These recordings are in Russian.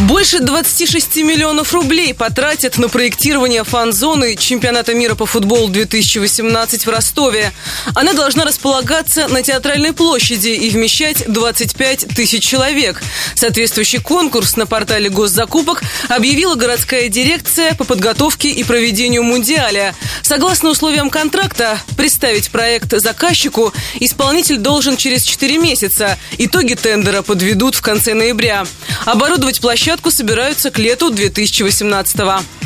Больше 26 миллионов рублей потратят на проектирование фан-зоны чемпионата мира по футболу 2018 в Ростове. Она должна располагаться на театральной площади и вмещать 25 тысяч человек. Соответствующий конкурс на портале госзакупок объявила городская дирекция по подготовке и проведению мундиаля. Согласно условиям контракта, представить проект заказчику исполнитель должен через 4 месяца. Итоги тендера подведут в конце ноября. Оборудовать площадку собираются к лету 2018 года.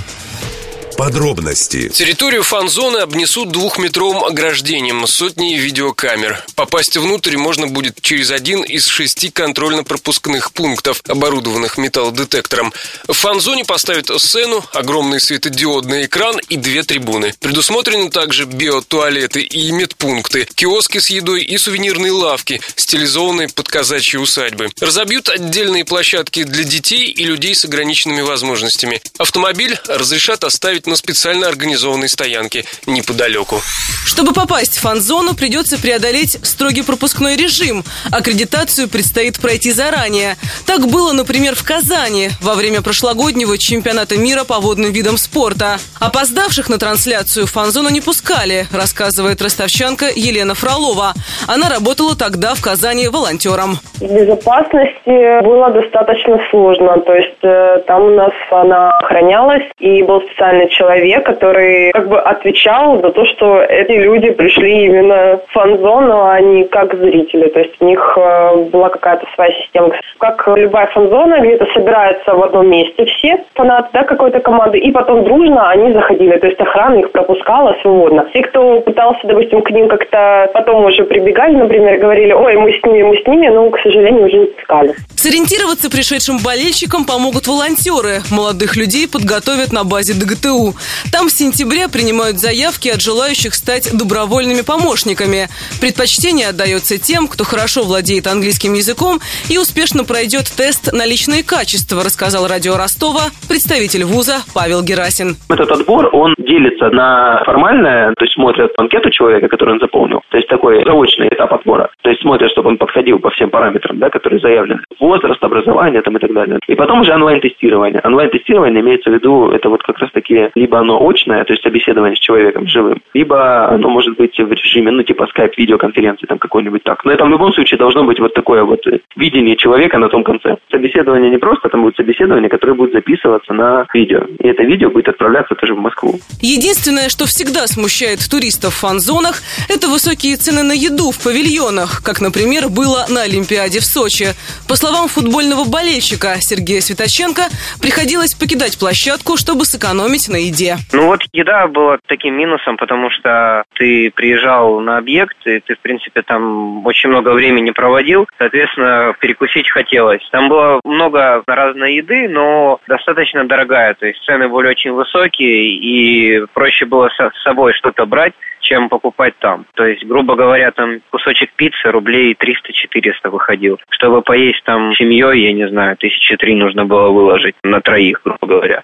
Подробности. Территорию фан-зоны обнесут двухметровым ограждением, сотней видеокамер. Попасть внутрь можно будет через один из шести контрольно-пропускных пунктов, оборудованных металлодетектором. В фан-зоне поставят сцену, огромный светодиодный экран и две трибуны. Предусмотрены также биотуалеты и медпункты, киоски с едой и сувенирные лавки, стилизованные под казачьи усадьбы. Разобьют отдельные площадки для детей и людей с ограниченными возможностями. Автомобиль разрешат оставить на специально организованной стоянке неподалеку. Чтобы попасть в фан-зону, придется преодолеть строгий пропускной режим. Аккредитацию предстоит пройти заранее. Так было, например, в Казани во время прошлогоднего чемпионата мира по водным видам спорта. Опоздавших на трансляцию в фан-зону не пускали, рассказывает ростовчанка Елена Фролова. Она работала тогда в Казани волонтером. В безопасности было достаточно сложно. То есть э, там у нас она охранялась, и был специальный человек, который как бы отвечал за то, что эти люди пришли именно в фан-зону, а не как зрители. То есть у них э, была какая-то своя система. Как любая фан-зона, где-то собираются в одном месте все фанаты да, какой-то команды, и потом дружно они заходили. То есть охрана их пропускала свободно. Те, кто пытался, допустим, к ним как-то потом уже прибегали, например, говорили, ой, мы с ними, мы с ними, но, к сожалению, уже не пускали. Сориентироваться пришедшим болельщикам помогут волонтеры. Молодых людей подготовят на базе ДГТУ. Там в сентябре принимают заявки от желающих стать добровольными помощниками. Предпочтение отдается тем, кто хорошо владеет английским языком и успешно пройдет тест на личные качества, рассказал радио Ростова представитель вуза Павел Герасин. Этот отбор, он делится на формальное, то есть смотрят анкету человека, который он заполнил, то есть такой заочный этап отбора, то есть смотрят, чтобы он подходил по всем параметрам, да, которые заявлены, возраст, образование там и так далее. И потом уже онлайн-тестирование. Онлайн-тестирование имеется в виду, это вот как раз таки либо оно очное, то есть собеседование с человеком живым, либо оно может быть в режиме, ну, типа скайп-видеоконференции там какой-нибудь так. Но это в любом случае должно быть вот такое вот видение человека на том конце. Собеседование не просто, там будет собеседование, которое будет записываться на видео. И это видео будет отправляться тоже в Москву. Единственное, что всегда смущает туристов в фан-зонах, это высокие цены на еду в павильонах, как, например, было на Олимпиаде в Сочи. По словам футбольного болельщика Сергея Светоченко, приходилось покидать площадку, чтобы сэкономить на еде. Ну вот еда была таким минусом, потому что ты приезжал на объект, и ты, в принципе, там очень много времени проводил, соответственно, перекусить хотелось. Там было много разной еды, но достаточно дорогая, то есть цены были очень высокие, и проще было с собой что-то брать, чем покупать там. То есть, грубо говоря, там кусочек пиццы рублей 300-400 выходил. Чтобы поесть там семьей, я не знаю, тысячи три нужно было выложить на троих, грубо говоря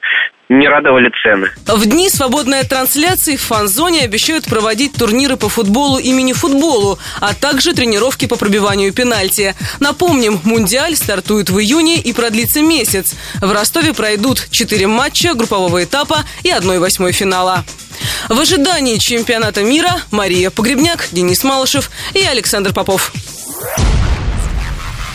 не радовали цены. В дни свободной трансляции в фан-зоне обещают проводить турниры по футболу и мини-футболу, а также тренировки по пробиванию пенальти. Напомним, Мундиаль стартует в июне и продлится месяц. В Ростове пройдут четыре матча группового этапа и 1-8 финала. В ожидании чемпионата мира Мария Погребняк, Денис Малышев и Александр Попов.